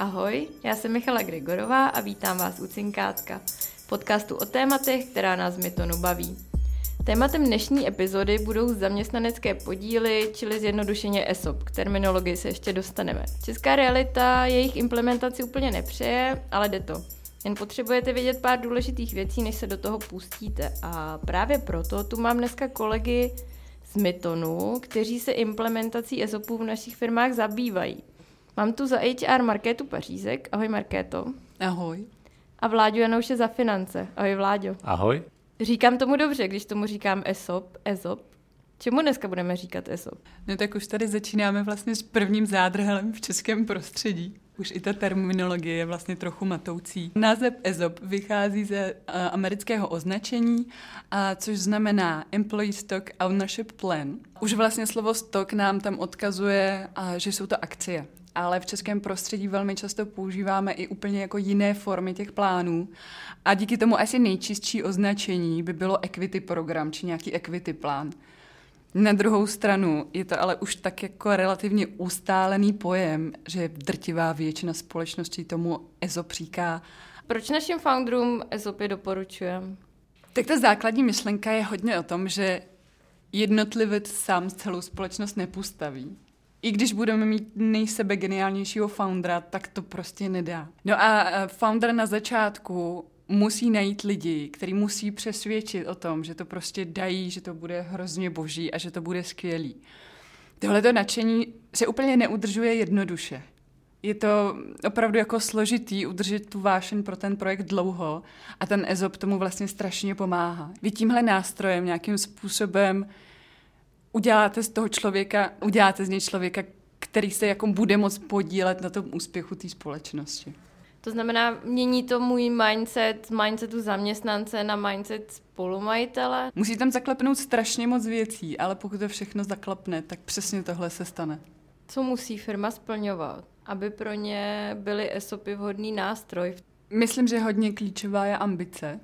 Ahoj, já jsem Michala Gregorová a vítám vás u Cinkátka, podcastu o tématech, která nás Mytonu baví. Tématem dnešní epizody budou zaměstnanecké podíly, čili zjednodušeně ESOP. K terminologii se ještě dostaneme. Česká realita jejich implementaci úplně nepřeje, ale jde to. Jen potřebujete vědět pár důležitých věcí, než se do toho pustíte. A právě proto tu mám dneska kolegy z Mytonu, kteří se implementací ESOPů v našich firmách zabývají. Mám tu za HR Markétu Pařízek. Ahoj Markéto. Ahoj. A Vláďu Janouše za finance. Ahoj Vláďo. Ahoj. Říkám tomu dobře, když tomu říkám ESOP, ESOP. Čemu dneska budeme říkat ESOP? No tak už tady začínáme vlastně s prvním zádrhelem v českém prostředí. Už i ta terminologie je vlastně trochu matoucí. Název ESOP vychází ze uh, amerického označení, uh, což znamená Employee Stock Ownership Plan. Už vlastně slovo stock nám tam odkazuje, uh, že jsou to akcie ale v českém prostředí velmi často používáme i úplně jako jiné formy těch plánů. A díky tomu asi nejčistší označení by bylo equity program, či nějaký equity plán. Na druhou stranu je to ale už tak jako relativně ustálený pojem, že drtivá většina společností tomu ESOP říká. Proč našim founderům ESOPy doporučujeme? Tak ta základní myšlenka je hodně o tom, že jednotlivec sám celou společnost nepostaví i když budeme mít nejsebe geniálnějšího foundera, tak to prostě nedá. No a founder na začátku musí najít lidi, který musí přesvědčit o tom, že to prostě dají, že to bude hrozně boží a že to bude skvělý. Tohle to nadšení se úplně neudržuje jednoduše. Je to opravdu jako složitý udržet tu vášeň pro ten projekt dlouho a ten EZOP tomu vlastně strašně pomáhá. Vy tímhle nástrojem nějakým způsobem uděláte z toho člověka, uděláte z něj člověka, který se jako bude moc podílet na tom úspěchu té společnosti. To znamená, mění to můj mindset z mindsetu zaměstnance na mindset spolumajitele? Musí tam zaklepnout strašně moc věcí, ale pokud to všechno zaklapne, tak přesně tohle se stane. Co musí firma splňovat, aby pro ně byly ESOPy vhodný nástroj? Myslím, že hodně klíčová je ambice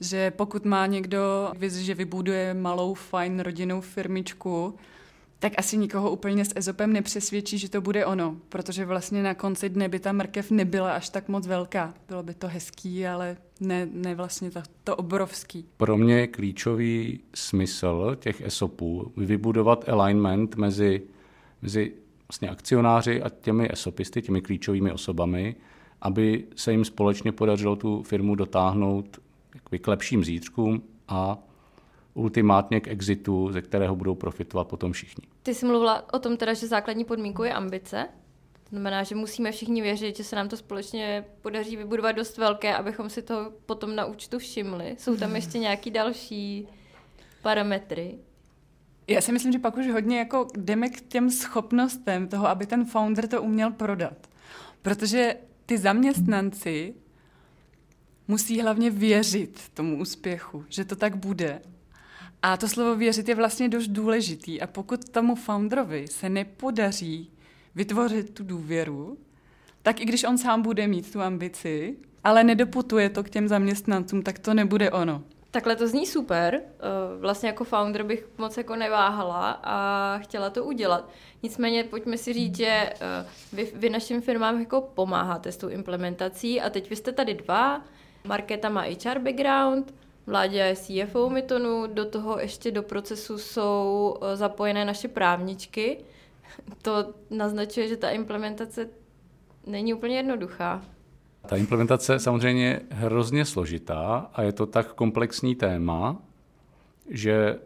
že pokud má někdo vizi, že vybuduje malou, fajn rodinnou firmičku, tak asi nikoho úplně s Ezopem nepřesvědčí, že to bude ono, protože vlastně na konci dne by ta mrkev nebyla až tak moc velká. Bylo by to hezký, ale ne, ne vlastně to, to obrovský. Pro mě je klíčový smysl těch ESOPů vybudovat alignment mezi, mezi vlastně akcionáři a těmi ESOPisty, těmi klíčovými osobami, aby se jim společně podařilo tu firmu dotáhnout k lepším zítřkům a ultimátně k exitu, ze kterého budou profitovat potom všichni. Ty jsi mluvila o tom teda, že základní podmínkou je ambice. To znamená, že musíme všichni věřit, že se nám to společně podaří vybudovat dost velké, abychom si to potom na účtu všimli. Jsou tam ještě nějaký další parametry? Já si myslím, že pak už hodně jako jdeme k těm schopnostem toho, aby ten founder to uměl prodat. Protože ty zaměstnanci musí hlavně věřit tomu úspěchu, že to tak bude. A to slovo věřit je vlastně dost důležitý. A pokud tomu founderovi se nepodaří vytvořit tu důvěru, tak i když on sám bude mít tu ambici, ale nedoputuje to k těm zaměstnancům, tak to nebude ono. Takhle to zní super. Eh, vlastně jako founder bych moc jako neváhala a chtěla to udělat. Nicméně pojďme si říct, že eh, vy, vy našim firmám jako pomáháte s tou implementací a teď vy jste tady dva, Markéta má HR background, Vládě je CFO Mytonu, do toho ještě do procesu jsou eh, zapojené naše právničky. To naznačuje, že ta implementace není úplně jednoduchá. Ta implementace je samozřejmě hrozně složitá a je to tak komplexní téma, že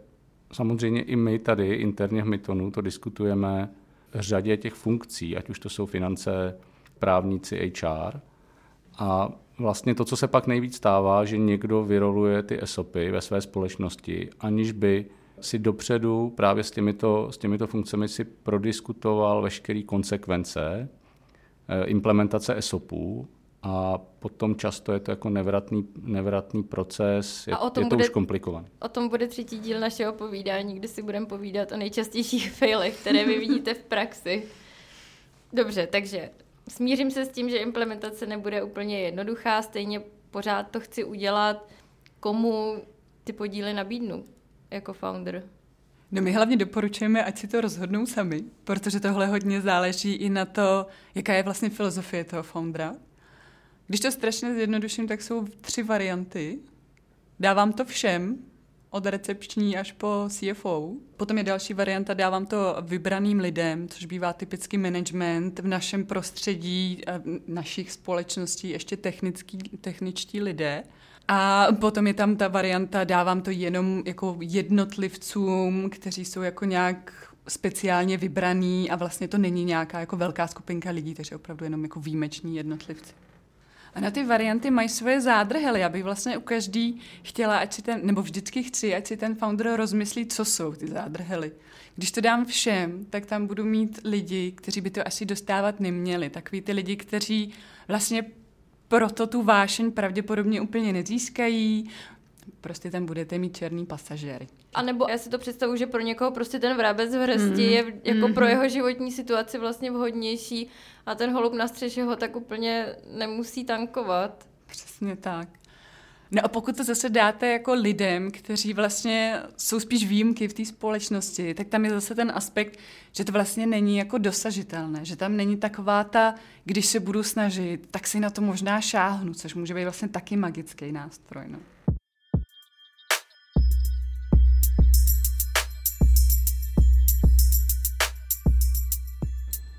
samozřejmě i my tady interně v Mytonu to diskutujeme řadě těch funkcí, ať už to jsou finance, právníci, HR. A vlastně to, co se pak nejvíc stává, že někdo vyroluje ty ESOPy ve své společnosti, aniž by si dopředu právě s těmito, s těmito funkcemi si prodiskutoval veškeré konsekvence eh, implementace ESOPů a potom často je to jako nevratný, nevratný proces, je, a o tom je to bude, už komplikované. O tom bude třetí díl našeho povídání, kde si budeme povídat o nejčastějších failech, které vy vidíte v praxi. Dobře, takže smířím se s tím, že implementace nebude úplně jednoduchá, stejně pořád to chci udělat, komu ty podíly nabídnu jako founder. No my hlavně doporučujeme, ať si to rozhodnou sami, protože tohle hodně záleží i na to, jaká je vlastně filozofie toho foundera. Když to strašně zjednoduším, tak jsou tři varianty. Dávám to všem, od recepční až po CFO. Potom je další varianta, dávám to vybraným lidem, což bývá typický management v našem prostředí, našich společností, ještě technický, techničtí lidé. A potom je tam ta varianta, dávám to jenom jako jednotlivcům, kteří jsou jako nějak speciálně vybraný a vlastně to není nějaká jako velká skupinka lidí, takže opravdu jenom jako výjimeční jednotlivci. A na ty varianty mají svoje zádrhely. Já bych vlastně u každý chtěla, ať si ten, nebo vždycky chci, ať si ten founder rozmyslí, co jsou ty zádrhely. Když to dám všem, tak tam budu mít lidi, kteří by to asi dostávat neměli. Takový ty lidi, kteří vlastně proto tu vášeň pravděpodobně úplně nezískají, prostě tam budete mít černý pasažéry. A nebo já si to představuji, že pro někoho prostě ten vrabec v hrsti mm-hmm. je jako mm-hmm. pro jeho životní situaci vlastně vhodnější a ten holub na střeše ho tak úplně nemusí tankovat. Přesně tak. No a pokud to zase dáte jako lidem, kteří vlastně jsou spíš výjimky v té společnosti, tak tam je zase ten aspekt, že to vlastně není jako dosažitelné, že tam není taková ta, když se budu snažit, tak si na to možná šáhnu, což může být vlastně taky magický nástroj. No.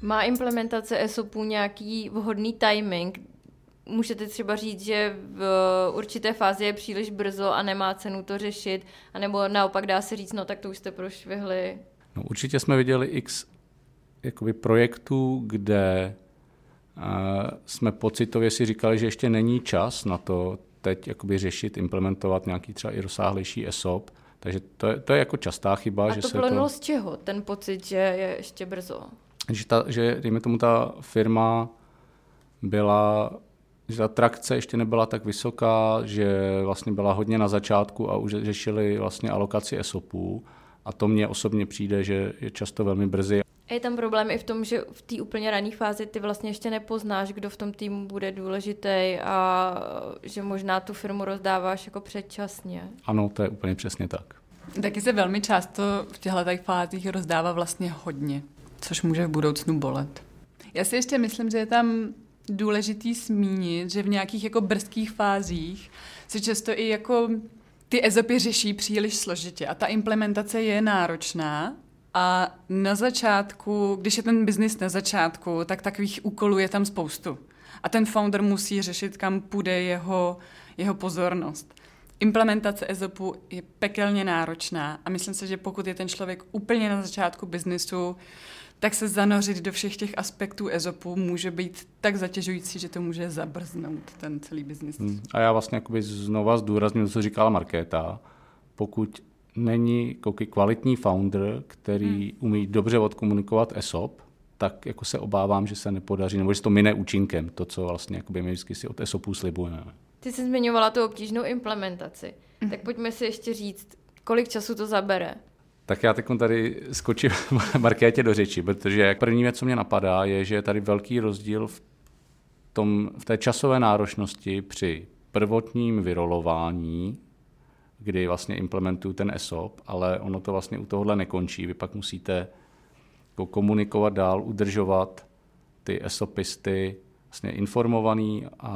Má implementace ESOPu nějaký vhodný timing? Můžete třeba říct, že v určité fázi je příliš brzo a nemá cenu to řešit, anebo naopak dá se říct, no tak to už jste prošvihli. No, určitě jsme viděli x jakoby projektů, kde uh, jsme pocitově si říkali, že ještě není čas na to teď jakoby řešit, implementovat nějaký třeba i rozsáhlejší ESOP, takže to je, to je jako častá chyba. A že to se to... z čeho, ten pocit, že je ještě brzo? Že, ta, že dejme tomu, ta firma byla, že ta trakce ještě nebyla tak vysoká, že vlastně byla hodně na začátku a už řešili vlastně alokaci ESOPů a to mně osobně přijde, že je často velmi brzy. A je tam problém i v tom, že v té úplně rané fázi ty vlastně ještě nepoznáš, kdo v tom týmu bude důležitý a že možná tu firmu rozdáváš jako předčasně. Ano, to je úplně přesně tak. Taky se velmi často v těchto fázích rozdává vlastně hodně což může v budoucnu bolet. Já si ještě myslím, že je tam důležitý zmínit, že v nějakých jako brzkých fázích se často i jako ty ezopy řeší příliš složitě a ta implementace je náročná a na začátku, když je ten biznis na začátku, tak takových úkolů je tam spoustu. A ten founder musí řešit, kam půjde jeho, jeho pozornost. Implementace EZOPu je pekelně náročná a myslím si, že pokud je ten člověk úplně na začátku biznisu, tak se zanořit do všech těch aspektů EZOPu může být tak zatěžující, že to může zabrznout ten celý biznis. Hmm. A já vlastně jakoby znova zdůrazním, co říkala Markéta. Pokud není kvalitní founder, který hmm. umí dobře odkomunikovat ESOP, tak jako se obávám, že se nepodaří, nebo že to mine účinkem, to, co vlastně jakoby my vždycky si od ESOPu slibujeme. Ty jsi zmiňovala tu obtížnou implementaci, hmm. tak pojďme si ještě říct, kolik času to zabere. Tak já teď tady skočím Markétě do řeči, protože první věc, co mě napadá, je, že je tady velký rozdíl v, tom, v té časové náročnosti při prvotním vyrolování, kdy vlastně implementuju ten ESOP, ale ono to vlastně u tohohle nekončí. Vy pak musíte jako komunikovat dál, udržovat ty ESOPisty vlastně informovaný, a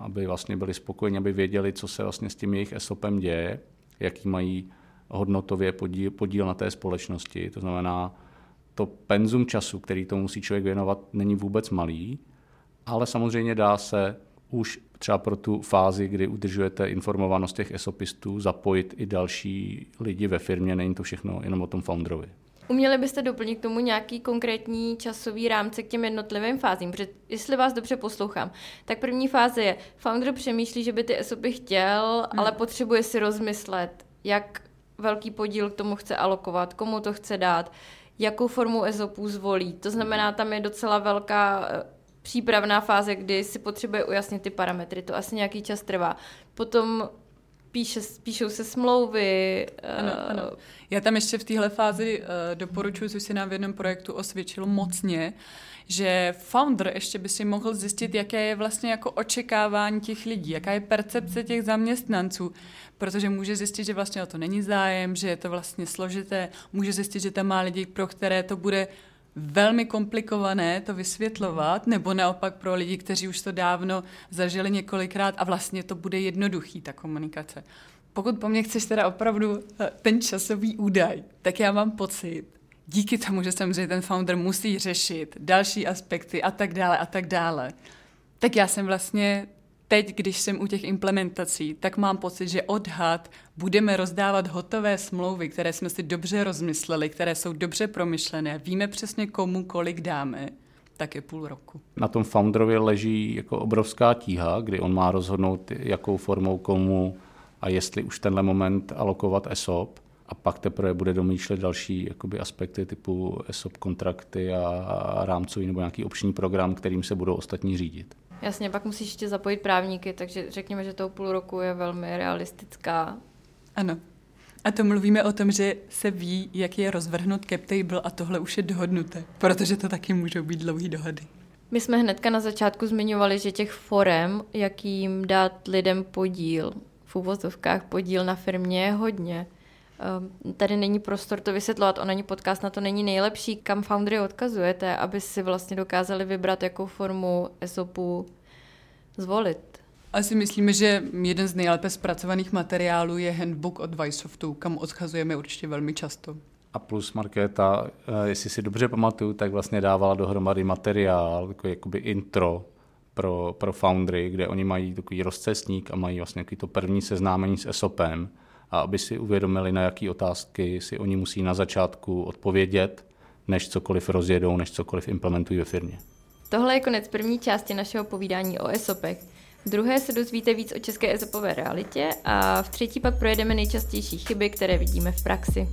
aby vlastně byli spokojeni, aby věděli, co se vlastně s tím jejich ESOPem děje, jaký mají hodnotově podíl, podíl na té společnosti. To znamená, to penzum času, který to musí člověk věnovat, není vůbec malý, ale samozřejmě dá se už třeba pro tu fázi, kdy udržujete informovanost těch esopistů, zapojit i další lidi ve firmě, není to všechno jenom o tom founderovi. Uměli byste doplnit k tomu nějaký konkrétní časový rámce k těm jednotlivým fázím? Protože jestli vás dobře poslouchám, tak první fáze je, founder přemýšlí, že by ty ESOPy chtěl, hmm. ale potřebuje si rozmyslet, jak velký podíl k tomu chce alokovat, komu to chce dát, jakou formu ESOPů zvolí. To znamená, tam je docela velká eh, přípravná fáze, kdy si potřebuje ujasnit ty parametry. To asi nějaký čas trvá. Potom píše, píšou se smlouvy. Ano, uh... ano. Já tam ještě v téhle fázi uh, doporučuji, což si nám v jednom projektu osvědčilo mocně, že founder ještě by si mohl zjistit, jaké je vlastně jako očekávání těch lidí, jaká je percepce těch zaměstnanců, protože může zjistit, že vlastně o to není zájem, že je to vlastně složité, může zjistit, že tam má lidi, pro které to bude velmi komplikované to vysvětlovat, nebo naopak pro lidi, kteří už to dávno zažili několikrát a vlastně to bude jednoduchý, ta komunikace. Pokud po mně chceš teda opravdu eh, ten časový údaj, tak já mám pocit, díky tomu, že samozřejmě ten founder musí řešit další aspekty a tak dále a tak dále, tak já jsem vlastně teď, když jsem u těch implementací, tak mám pocit, že odhad budeme rozdávat hotové smlouvy, které jsme si dobře rozmysleli, které jsou dobře promyšlené, víme přesně komu kolik dáme, tak je půl roku. Na tom founderovi leží jako obrovská tíha, kdy on má rozhodnout, jakou formou komu a jestli už tenhle moment alokovat ESOP a pak teprve bude domýšlet další jakoby, aspekty typu ESOP kontrakty a rámcový nebo nějaký opční program, kterým se budou ostatní řídit. Jasně, pak musíš ještě zapojit právníky, takže řekněme, že toho půl roku je velmi realistická. Ano. A to mluvíme o tom, že se ví, jak je rozvrhnut cap table a tohle už je dohodnuté, protože to taky můžou být dlouhé dohody. My jsme hnedka na začátku zmiňovali, že těch forem, jakým dát lidem podíl, v úvozovkách podíl na firmě je hodně. Ehm, tady není prostor to vysvětlovat, on ani podcast na to není nejlepší, kam foundry odkazujete, aby si vlastně dokázali vybrat, jakou formu ESOPu zvolit. Asi myslíme, že jeden z nejlépe zpracovaných materiálů je handbook od Vysoftu, kam odkazujeme určitě velmi často. A plus Markéta, eh, jestli si dobře pamatuju, tak vlastně dávala dohromady materiál, takový jakoby intro pro, pro foundry, kde oni mají takový rozcestník a mají vlastně to první seznámení s ESOPem a aby si uvědomili, na jaké otázky si oni musí na začátku odpovědět, než cokoliv rozjedou, než cokoliv implementují ve firmě. Tohle je konec první části našeho povídání o ESOPech. V druhé se dozvíte víc o české ESOPové realitě a v třetí pak projedeme nejčastější chyby, které vidíme v praxi.